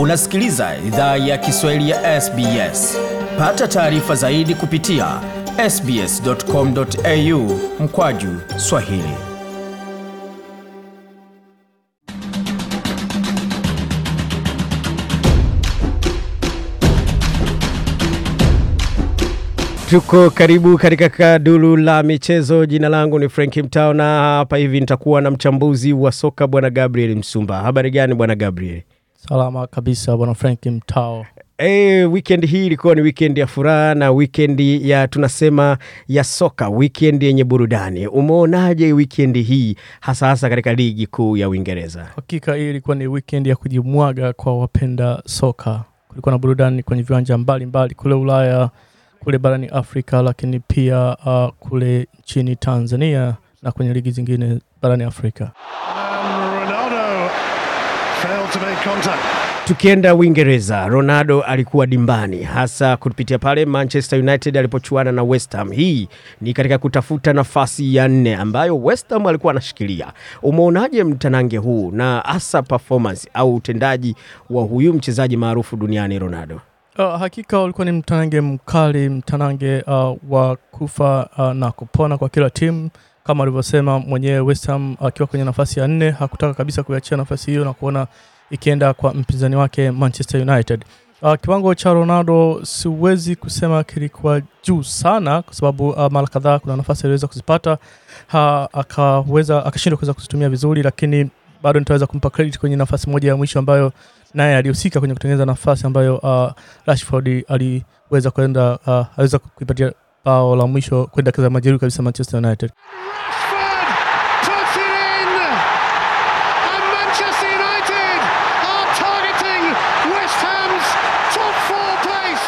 Unasikiliza idhaa ya Kiswahili ya SBS. Pata taarifa zaidi kupitia sbs.com.au mkwaju Swahili. Tuko karibu katika kadulu la michezo. Jina langu ni Franki Mtao na hapa hivi nitakuwa na mchambuzi wa soka bwana Gabriel Msumba. Habari gani bwana Gabriel? Salama kabisa bwana Frank Mtao. E, weekend hii ilikuwa ni weekend ya furaha na weekend ya tunasema ya soka, weekend yenye burudani. Umeonaje weekend hii hasa hasa katika ligi kuu ya Uingereza? Hakika hii ilikuwa ni weekend ya kujimwaga kwa wapenda soka. Kulikuwa na burudani kwenye viwanja mbalimbali kule Ulaya, kule barani Afrika, lakini pia uh, kule nchini Tanzania na kwenye ligi zingine barani Afrika. Tukienda Uingereza, Ronaldo alikuwa dimbani hasa kupitia pale Manchester United alipochuana na West Ham. Hii ni katika kutafuta nafasi ya nne ambayo West Ham alikuwa anashikilia. Umeonaje mtanange huu na hasa performance au utendaji wa huyu mchezaji maarufu duniani Ronaldo? Uh, hakika ulikuwa ni mtanange mkali, mtanange uh, wa kufa uh, na kupona kwa kila timu kama alivyosema mwenyewe. West Ham akiwa kwenye nafasi ya nne hakutaka kabisa kuiachia nafasi hiyo na kuona ikienda kwa mpinzani wake Manchester United. Uh, kiwango cha Ronaldo siwezi kusema kilikuwa juu sana, kwa sababu uh, mara kadhaa kuna nafasi aliweza kuzipata akaweza akashindwa kuweza kuzitumia vizuri, lakini bado nitaweza kumpa credit kwenye nafasi moja ya mwisho ambayo naye alihusika kwenye kutengeneza nafasi ambayo uh, Rashford aliweza kwenda uh, aliweza kuipatia bao la mwisho kwenda majeruhi kabisa Manchester United. Rashford puts it in! And Manchester United are targeting West Ham's top four place.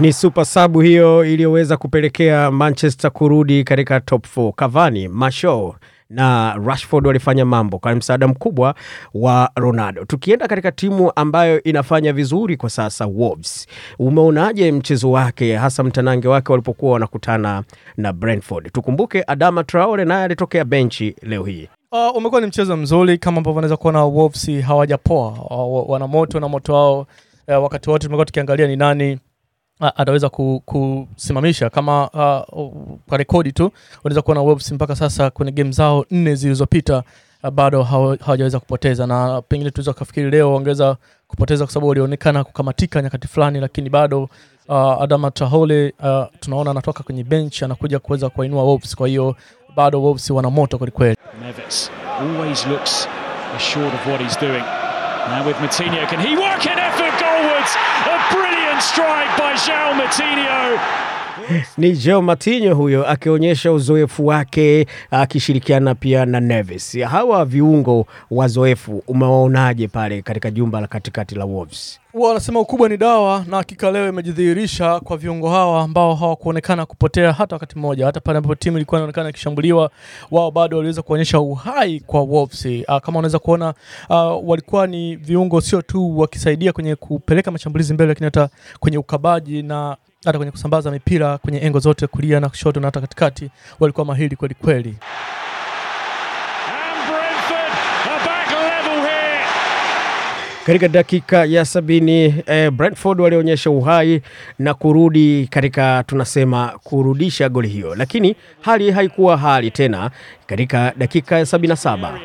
Ni super sub hiyo iliyoweza kupelekea Manchester kurudi katika top 4. Cavani, Martial na Rashford walifanya mambo kwa msaada mkubwa wa Ronaldo. Tukienda katika timu ambayo inafanya vizuri kwa sasa, Wolves, umeonaje mchezo wake, hasa mtanange wake walipokuwa wanakutana na Brentford? Tukumbuke Adama Traore naye alitokea benchi leo hii. Uh, umekuwa ni mchezo mzuri kama ambavyo unaweza kuona Wolves hawajapoa, uh, wana moto na moto wao. Uh, wakati wote tumekuwa tukiangalia ni nani ataweza kusimamisha kama uh, kwa rekodi tu unaweza kuona Wolves mpaka sasa kwenye game zao nne zilizopita uh, bado hawajaweza kupoteza, na pengine tuweza kufikiri leo wangeweza kupoteza kwa sababu walionekana kukamatika nyakati fulani, lakini bado uh, Adama Traore uh, tunaona anatoka kwenye bench anakuja kuweza kuwainua Wolves, kwa hiyo bado Wolves wana moto kwelikweli. Always looks assured of what he's doing. Now with Matinho, can he work an effort goalwards? A brilliant strike by João Matinho. Ni Joe Martinho huyo akionyesha uzoefu wake akishirikiana pia na Neves. Hawa viungo wazoefu umewaonaje pale katika jumba la katikati la Wolves? wanasema ukubwa ni dawa, na hakika leo imejidhihirisha kwa viungo hawa ambao hawakuonekana kupotea hata wakati mmoja. Hata pale ambapo timu ilikuwa inaonekana ikishambuliwa, wao bado waliweza kuonyesha uhai kwa Wolves. Uh, kama unaweza kuona uh, walikuwa ni viungo sio tu wakisaidia kwenye kupeleka mashambulizi mbele, lakini hata kwenye ukabaji na hata kwenye kusambaza mipira kwenye engo zote, kulia na kushoto na hata katikati, walikuwa mahiri kweli kweli. And Brentford are back level here. Katika dakika ya sabini eh, Brentford walionyesha uhai na kurudi katika tunasema kurudisha goli hiyo, lakini hali haikuwa hali tena katika dakika ya sabini na saba.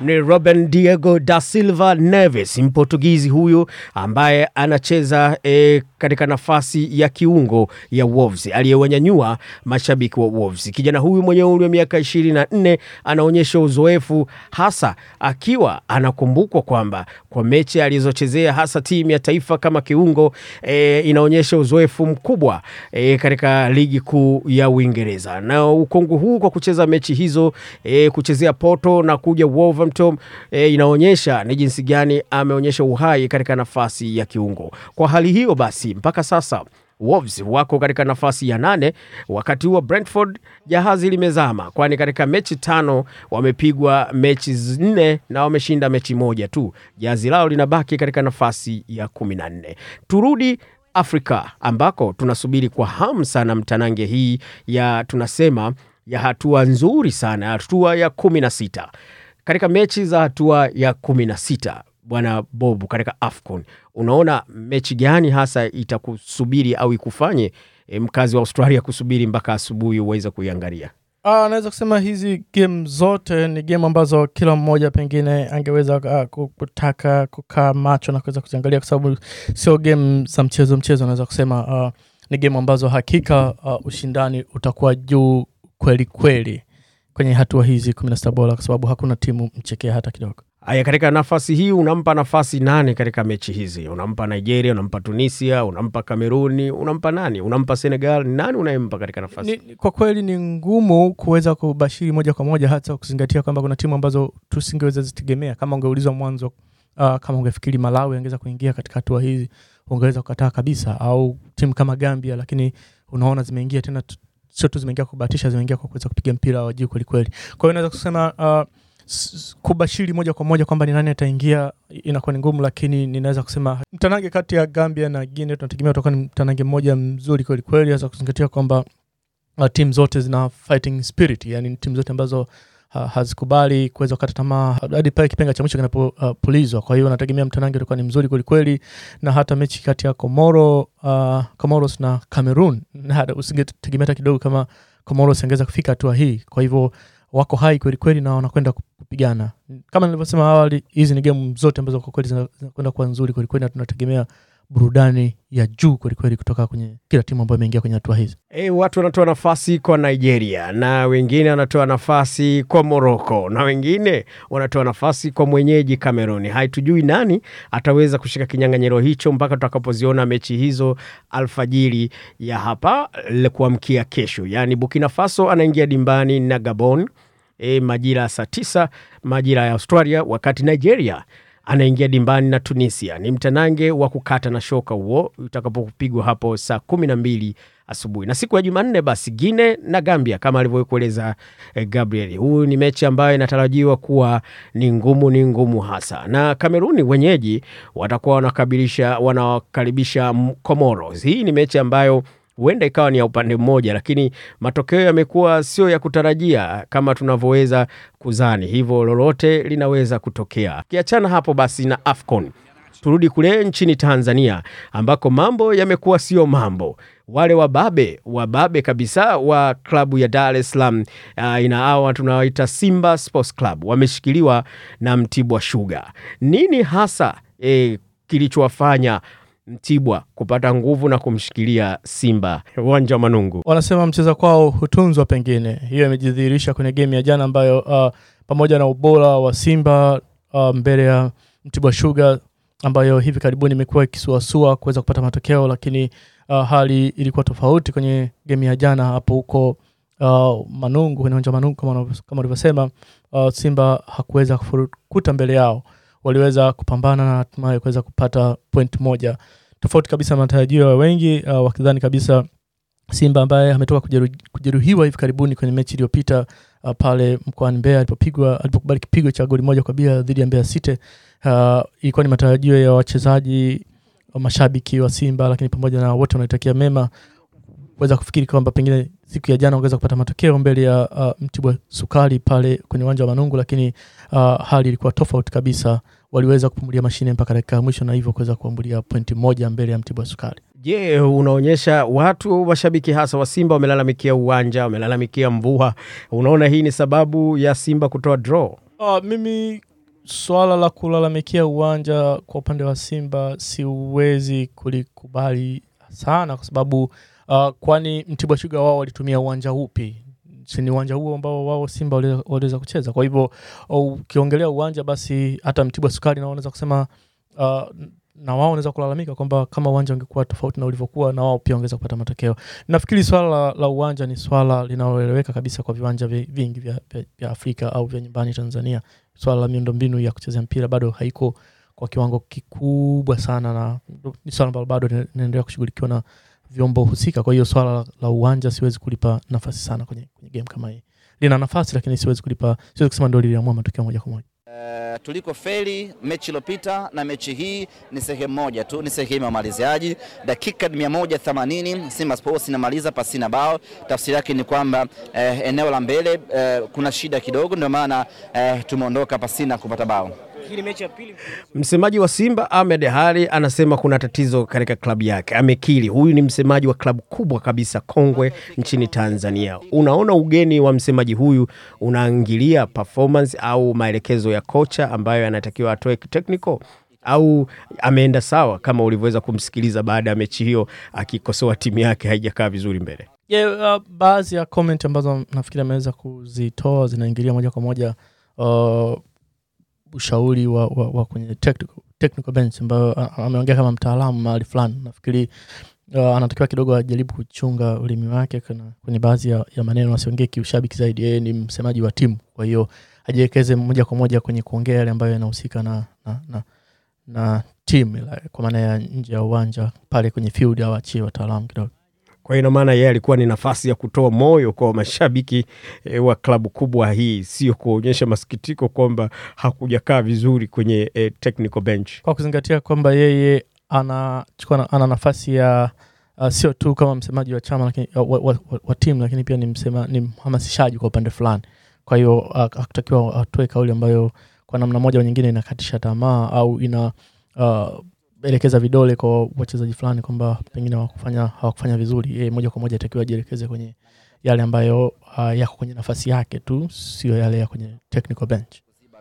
Ni Ruben Diego da Silva Neves, Mportugizi huyu ambaye anacheza e, katika nafasi ya kiungo ya Wolves aliyewanyanyua mashabiki wa Wolves. Kijana huyu mwenye umri wa miaka ishirini na nne anaonyesha uzoefu hasa akiwa anakumbukwa kwamba kwa mechi alizochezea hasa timu ya taifa kama kiungo e, inaonyesha uzoefu mkubwa e, katika ligi kuu ya Uingereza na ukongwe huu kwa kucheza mechi hizo e, kuchezea Porto na kuja Wolverhampton e, inaonyesha ni jinsi gani ameonyesha uhai katika nafasi ya kiungo. Kwa hali hiyo basi, mpaka sasa Wolves wako katika nafasi ya nane, wakati huo Brentford jahazi limezama, kwani katika mechi tano wamepigwa mechi nne na wameshinda mechi moja tu. Jahazi lao linabaki katika nafasi ya kumi na nne. Turudi Afrika ambako tunasubiri kwa hamu sana mtanange hii ya tunasema ya hatua nzuri sana, hatua ya kumi na sita katika mechi za hatua ya kumi na sita bwana Bobu, katika AFCON unaona mechi gani hasa itakusubiri au ikufanye e, mkazi wa Australia kusubiri mpaka asubuhi uweze kuiangalia? Ah, naweza kusema hizi game zote ni game ambazo kila mmoja pengine angeweza uh, kutaka kukaa macho na kuweza kuziangalia kwa sababu sio game za mchezo mchezo. Naweza kusema uh, ni game ambazo hakika uh, ushindani utakuwa juu kweli kweli kwenye hatua hizi kumi na sita bora, kwa sababu hakuna timu mchekea hata kidogo. Aya, katika nafasi hii unampa nafasi nani katika mechi hizi? Unampa Nigeria, unampa Tunisia, unampa Kameruni, unampa nani? Unampa Senegal? Nani unayempa katika nafasi? Ni, kwa kweli ni ngumu kuweza kubashiri moja kwa moja, hata kuzingatia kwamba kuna timu ambazo tusingeweza zitegemea. Kama ungeulizwa mwanzo, uh, kama ungefikiri Malawi angeweza kuingia katika hatua hizi, ungeweza kukataa kabisa, au timu kama Gambia, lakini unaona zimeingia tena, sio tu zimeingia kubahatisha, zimeingia kwa kuweza kupiga mpira wa juu kwelikweli. Kwa hiyo naweza kusema uh, kubashiri moja kwa moja kwamba ni nani ataingia inakuwa ni ngumu, lakini ninaweza kusema mtanange kati ya Gambia na Guinea tunategemea utakuwa ni mtanange mmoja mzuri kwelikweli, hasa kuzingatia kwamba uh, timu zote zina fighting spirit, yani timu zote ambazo uh, hazikubali kuweza kukata tamaa hadi pale kipenga cha mwisho kinapopulizwa. Kwa hiyo nategemea mtanange utakuwa ni mzuri kwelikweli, na hata mechi kati ya Komoro uh, Comoros na Cameroon usingetegemea hata kidogo kama Comoros angeweza kufika hatua hii. Kwa hivyo wako hai kwelikweli na wanakwenda kupigana. Kama nilivyosema awali, hizi ni game zote ambazo kwa kweli zinakwenda kuwa nzuri kwelikweli, na tunategemea burudani ya juu kwelikweli kutoka kwenye kila timu ambayo imeingia kwenye hatua hizi. Hey, watu wanatoa nafasi kwa Nigeria na wengine wanatoa nafasi kwa Moroko na wengine wanatoa nafasi kwa mwenyeji Kameruni. Haitujui nani ataweza kushika kinyang'anyiro hicho mpaka tutakapoziona mechi hizo alfajiri ya hapa kuamkia kesho. Yaani Burkina Faso anaingia dimbani na Gabon e, majira ya saa tisa majira ya Australia, wakati Nigeria anaingia dimbani na Tunisia. Ni mtanange wa kukata na shoka huo utakapopigwa hapo saa kumi na mbili asubuhi. Na siku ya Jumanne basi Gine na Gambia kama alivyokueleza eh, Gabriel. Huu ni mechi ambayo inatarajiwa kuwa ni ngumu, ni ngumu hasa, na Kameruni wenyeji watakuwa wanakabilisha wanawakaribisha M- Comoros. Hii ni mechi ambayo huenda ikawa ni ya upande mmoja, lakini matokeo yamekuwa sio ya kutarajia kama tunavyoweza kuzani, hivyo lolote linaweza kutokea. Kiachana hapo basi na AFCON, turudi kule nchini Tanzania ambako mambo yamekuwa sio mambo. Wale wababe wababe kabisa wa klabu ya Dar es Salaam uh, ina hawa tunawaita Simba Sports Club wameshikiliwa na Mtibwa Sugar. Nini hasa eh, kilichowafanya Mtibwa kupata nguvu na kumshikilia Simba uwanja wa Manungu? wanasema mcheza kwao hutunzwa, pengine hiyo imejidhihirisha kwenye game ya jana ambayo uh, pamoja na ubora wa Simba uh, mbele ya Mtibwa Sugar ambayo hivi karibuni imekuwa ikisuasua kuweza kupata matokeo, lakini uh, hali ilikuwa tofauti kwenye game ya jana hapo huko uh, Manungu, kwenye uwanja wa Manungu kama ulivyosema. Uh, Simba hakuweza kufurukuta mbele yao, waliweza kupambana na hatimaye kuweza kupata point moja tofauti kabisa na matarajio ya wengi uh, wakidhani kabisa Simba ambaye ametoka kujeruhiwa hivi karibuni kwenye mechi iliyopita uh, pale mkoani Mbeya alipopigwa alipokubali kipigo cha goli moja kwa bia dhidi ya Mbeya City. Uh, ilikuwa ni matarajio ya wachezaji wa mashabiki wa Simba, lakini pamoja na wote wanaitakia mema kuweza kufikiri kwamba pengine siku ya jana wangeweza kupata matokeo mbele ya uh, Mtibwa Sukari pale kwenye uwanja wa Manungu, lakini uh, hali ilikuwa tofauti kabisa. Waliweza kupumulia mashine mpaka dakika ya mwisho na hivyo kuweza kuambulia pointi moja mbele ya Mtibwa Sukari. Je, unaonyesha watu mashabiki hasa wa Simba wamelalamikia uwanja, wamelalamikia mvua. Unaona hii ni sababu ya Simba kutoa draw? Uh, mimi swala la kulalamikia uwanja kwa upande wa Simba siwezi kulikubali sana kwa sababu uh, kwani Mtibwa Sugar wao walitumia uwanja upi? Si ni uwanja huo ambao wao Simba waliweza- kucheza. Kwa hivyo ukiongelea uwanja, basi hata Mtibwa Sukari nao wanaweza kusema uh, na wao wanaweza kulalamika kwamba kama uwanja ungekuwa tofauti na ulivyokuwa, na wao pia wangeweza kupata matokeo. Nafikiri swala la, la uwanja ni swala linaloeleweka kabisa kwa viwanja vingi vya, vya, vya Afrika au vya nyumbani Tanzania. Swala la miundombinu ya kuchezea mpira bado haiko kwa kiwango kikubwa sana, na ni swala ambalo bado linaendelea kushughulikiwa na vyombo husika. Kwa hiyo swala la, uwanja siwezi kulipa nafasi sana kwenye, kwenye game kama hii. Lina nafasi lakini siwezi kulipa, siwezi kusema ndio liliamua matokeo moja kwa moja. Uh, tuliko feli mechi iliyopita na mechi hii ni sehemu moja tu, ni sehemu ya umaliziaji. Dakika 180 Simba Sports inamaliza pasina bao. Tafsiri yake ni kwamba uh, eneo la mbele uh, kuna shida kidogo, ndio maana uh, tumeondoka pasina kupata bao. Msemaji wa Simba Ahmed Hari anasema kuna tatizo katika klabu yake, amekiri. Huyu ni msemaji wa klabu kubwa kabisa kongwe nchini Tanzania. Unaona ugeni wa msemaji huyu unaingilia performance au maelekezo ya kocha ambayo anatakiwa atoe technical au ameenda sawa kama ulivyoweza kumsikiliza baada ya mechi hiyo akikosoa timu yake haijakaa vizuri mbele? Yeah, uh, baadhi ya comment ambazo nafikiri ameweza kuzitoa zinaingilia moja kwa moja uh, ushauri wa, wa, wa kwenye technical, technical bench ambayo ameongea kama mtaalamu mahali fulani. Nafikiri uh, anatakiwa kidogo ajaribu kuchunga ulimi wake kwenye baadhi ya, ya maneno, asiongee kiushabiki zaidi. Yeye ni msemaji wa timu, kwa hiyo ajiwekeze moja kwa moja kwenye kuongea yale ambayo yanahusika na, na, na, na timu kwa maana ya nje ya uwanja pale kwenye field, awachie wataalamu kidogo. Kwa hiyo ina maana yeye alikuwa ni nafasi ya kutoa moyo kwa mashabiki e, wa klabu kubwa hii, sio kuonyesha masikitiko kwamba hakujakaa vizuri kwenye e, technical bench. kwa kuzingatia kwamba yeye anachukua na- ana nafasi ya uh, sio tu kama msemaji wa chama lakini, wa, wa, wa, wa timu lakini pia ni, msema, ni mhamasishaji kwa upande fulani. Kwa hiyo uh, atoe kauli ambayo kwa namna moja au nyingine inakatisha tamaa au ina uh, elekeza vidole kwa wachezaji fulani kwamba pengine hawakufanya hawakufanya vizuri. Yeye moja kwa moja atakiwa ajielekeze kwenye yale ambayo uh, yako kwenye nafasi yake tu, sio yale ya kwenye technical bench.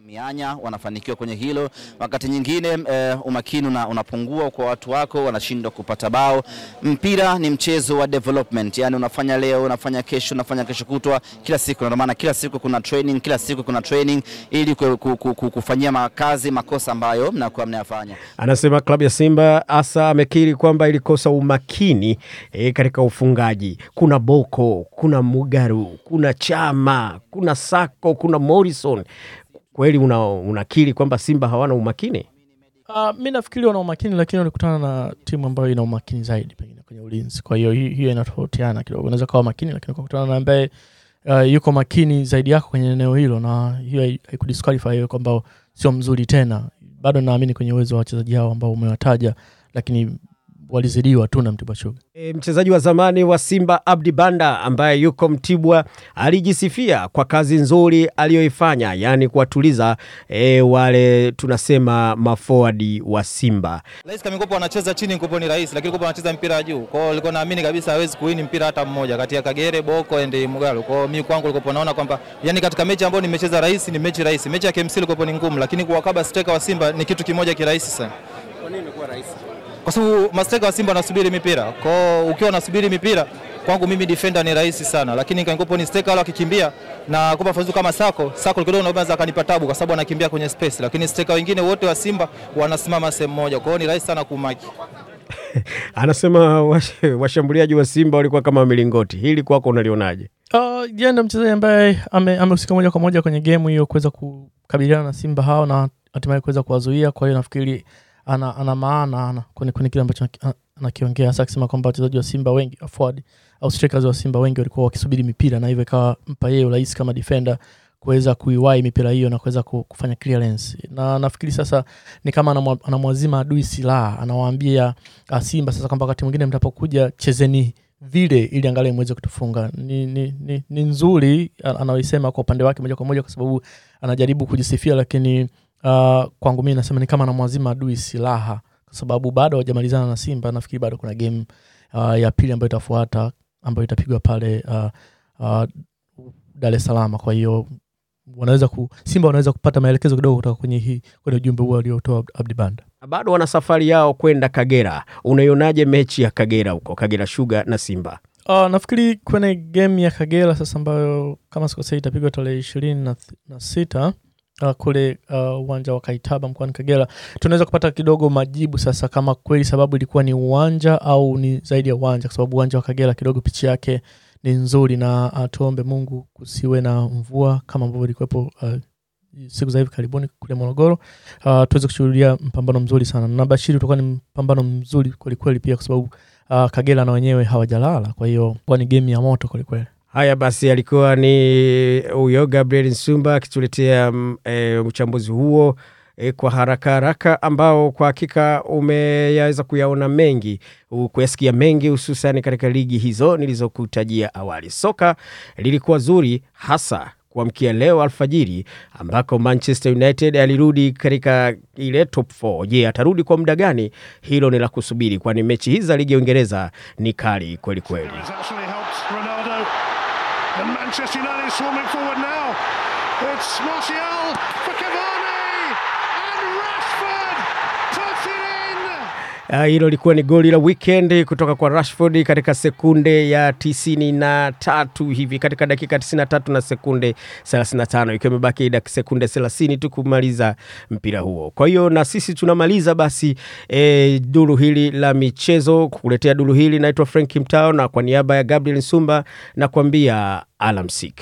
Mianya wanafanikiwa kwenye hilo. Wakati nyingine eh, umakini una, unapungua kwa watu wako, wanashindwa kupata bao. Mpira ni mchezo wa development, yani unafanya leo, unafanya kesho, unafanya kesho kutwa, kila siku. Ndio maana kila siku kuna training, kila siku kuna training ili ku, ku, ku, ku, kufanyia makazi makosa ambayo mnakuwa mnayafanya. Anasema klabu ya Simba hasa amekiri kwamba ilikosa umakini e, katika ufungaji. Kuna Boko, kuna Mugaru, kuna Chama, kuna Sako, kuna Morrison. Kweli una, unakiri kwamba Simba hawana umakini? Uh, mi nafikiri wana umakini lakini walikutana na timu ambayo ina umakini zaidi pengine kwenye ulinzi. Kwa hiyo hiyo inatofautiana kidogo. Unaweza kawa makini lakini ukakutana na ambaye uh, yuko makini zaidi yako kwenye eneo hilo, na hiyo hai- haikudisqualify kwamba sio mzuri tena. Bado naamini kwenye uwezo wa wachezaji hao ambao umewataja, lakini walizidiwa tu na Mtibwa Sugar. E, mchezaji wa zamani wa Simba Abdi Banda ambaye yuko Mtibwa alijisifia kwa kazi nzuri aliyoifanya, yaani kuwatuliza e, wale tunasema maforward wa Simba. Rais Kamikopo anacheza chini, Nkopo ni rais, lakini Kopo anacheza mpira juu. Kwa hiyo nilikuwa naamini kabisa hawezi kuwini mpira hata mmoja kati ya Kagere, Boko and Mugalo. Kwa hiyo mimi kwangu nilikuwa naona kwamba yani katika mechi ambayo nimecheza rais ni mechi rahisi. Mechi ya KMC ilikuwa ni ngumu, lakini kuwakaba steka wa Simba ni kitu kimoja kirahisi sana. Kwa nini imekuwa rahisi? Kwa sababu masteka wa Simba wanasubiri mipira. Kwa ukiwa unasubiri mipira kwangu mimi defender ni rahisi sana, lakini Kankopo ni steka wala akikimbia na kupa fazu kama Sako, Sako kidogo unaweza akanipa tabu kwa sababu anakimbia kwenye space, lakini steka wengine wote wa Simba wanasimama sehemu moja. Kwa hiyo ni rahisi sana kumaki. Anasema washambuliaji wa Simba walikuwa kama milingoti. Hili kwako unalionaje? Uh, yeye ndo mchezaji ambaye ame- moja kwa moja kwenye gemu hiyo kuweza kukabiliana na Simba hao na hatimaye kuweza kuwazuia. Kwa hiyo nafikiri ana, ana maana ana, kwenye, kwenye kile ambacho anaki- anakiongea hasa akisema kwamba wachezaji wa Simba wengi forward au strikers wa Simba wengi walikuwa wakisubiri mipira na hivyo ikawa mpa yeye urahisi kama defender kuweza kuiwai mipira hiyo na kuweza kufanya clearance. Na nafikiri sasa ni kama anamwazima adui silaha, anawaambia uh, Simba sasa kwamba wakati mwingine mtapokuja chezeni vile ili angalau mweze kutufunga. Ni, ni, ni, ni nzuri anaoisema kwa upande wake moja kwa moja, kwa sababu anajaribu kujisifia, lakini uh, kwangu mi nasema ni kama namwazima adui silaha, kwa sababu bado hawajamalizana na Simba. Nafikiri bado kuna game uh, ya pili ambayo itafuata ambayo itapigwa pale uh, uh, Dar es Salaam. Kwa hiyo wanaweza ku, Simba wanaweza kupata maelekezo kidogo kutoka kwenye hii kwenye ujumbe huo aliotoa Abdibanda. Bado wana safari yao kwenda Kagera. Unaionaje mechi ya Kagera huko, Kagera Sugar na Simba? Uh, nafikiri kwenye game ya Kagera sasa ambayo kama sikosei itapigwa tarehe ishirini na, na sita uh, kule uh, uwanja wa Kaitaba mkoani Kagera, tunaweza kupata kidogo majibu sasa kama kweli sababu ilikuwa ni uwanja au ni zaidi ya uwanja, kwa sababu uwanja wa Kagera kidogo pichi yake ni nzuri, na uh, tuombe Mungu kusiwe na mvua kama ambavyo ilikuwepo uh, siku za hivi karibuni kule Morogoro, uh, tuweze kushuhudia mpambano mzuri sana, na Bashiri utakuwa ni mpambano mzuri kwelikweli pia kwa sababu uh, Kagera na wenyewe hawajalala, kwa hiyo kuwa ni gemu ya moto kwelikweli. Haya basi, alikuwa ni huyo Gabriel Nsumba akituletea mm, e, uchambuzi huo e, kwa haraka haraka, ambao kwa hakika umeyaweza kuyaona mengi, kuyasikia mengi, hususan katika ligi hizo nilizokutajia awali. Soka lilikuwa zuri hasa kuamkia leo alfajiri ambako Manchester United alirudi katika ile top 4. Je, atarudi kwa muda gani? Hilo ni la kusubiri, kwani mechi hizi za ligi ya Uingereza ni kali kweli kweli. Manchester United swarming forward now. It's Martial uh, Hilo lilikuwa ni goli la weekend kutoka kwa Rashford katika sekunde ya tisini na tatu hivi katika dakika tisini na tatu na sekunde 35 ikiwa imebaki sekunde 30 tu kumaliza mpira huo. Kwa hiyo na sisi tunamaliza basi e, duru hili la michezo. Kukuletea duru hili naitwa Frank Mtao, na kwa niaba ya Gabriel Nsumba na kuambia alamsik.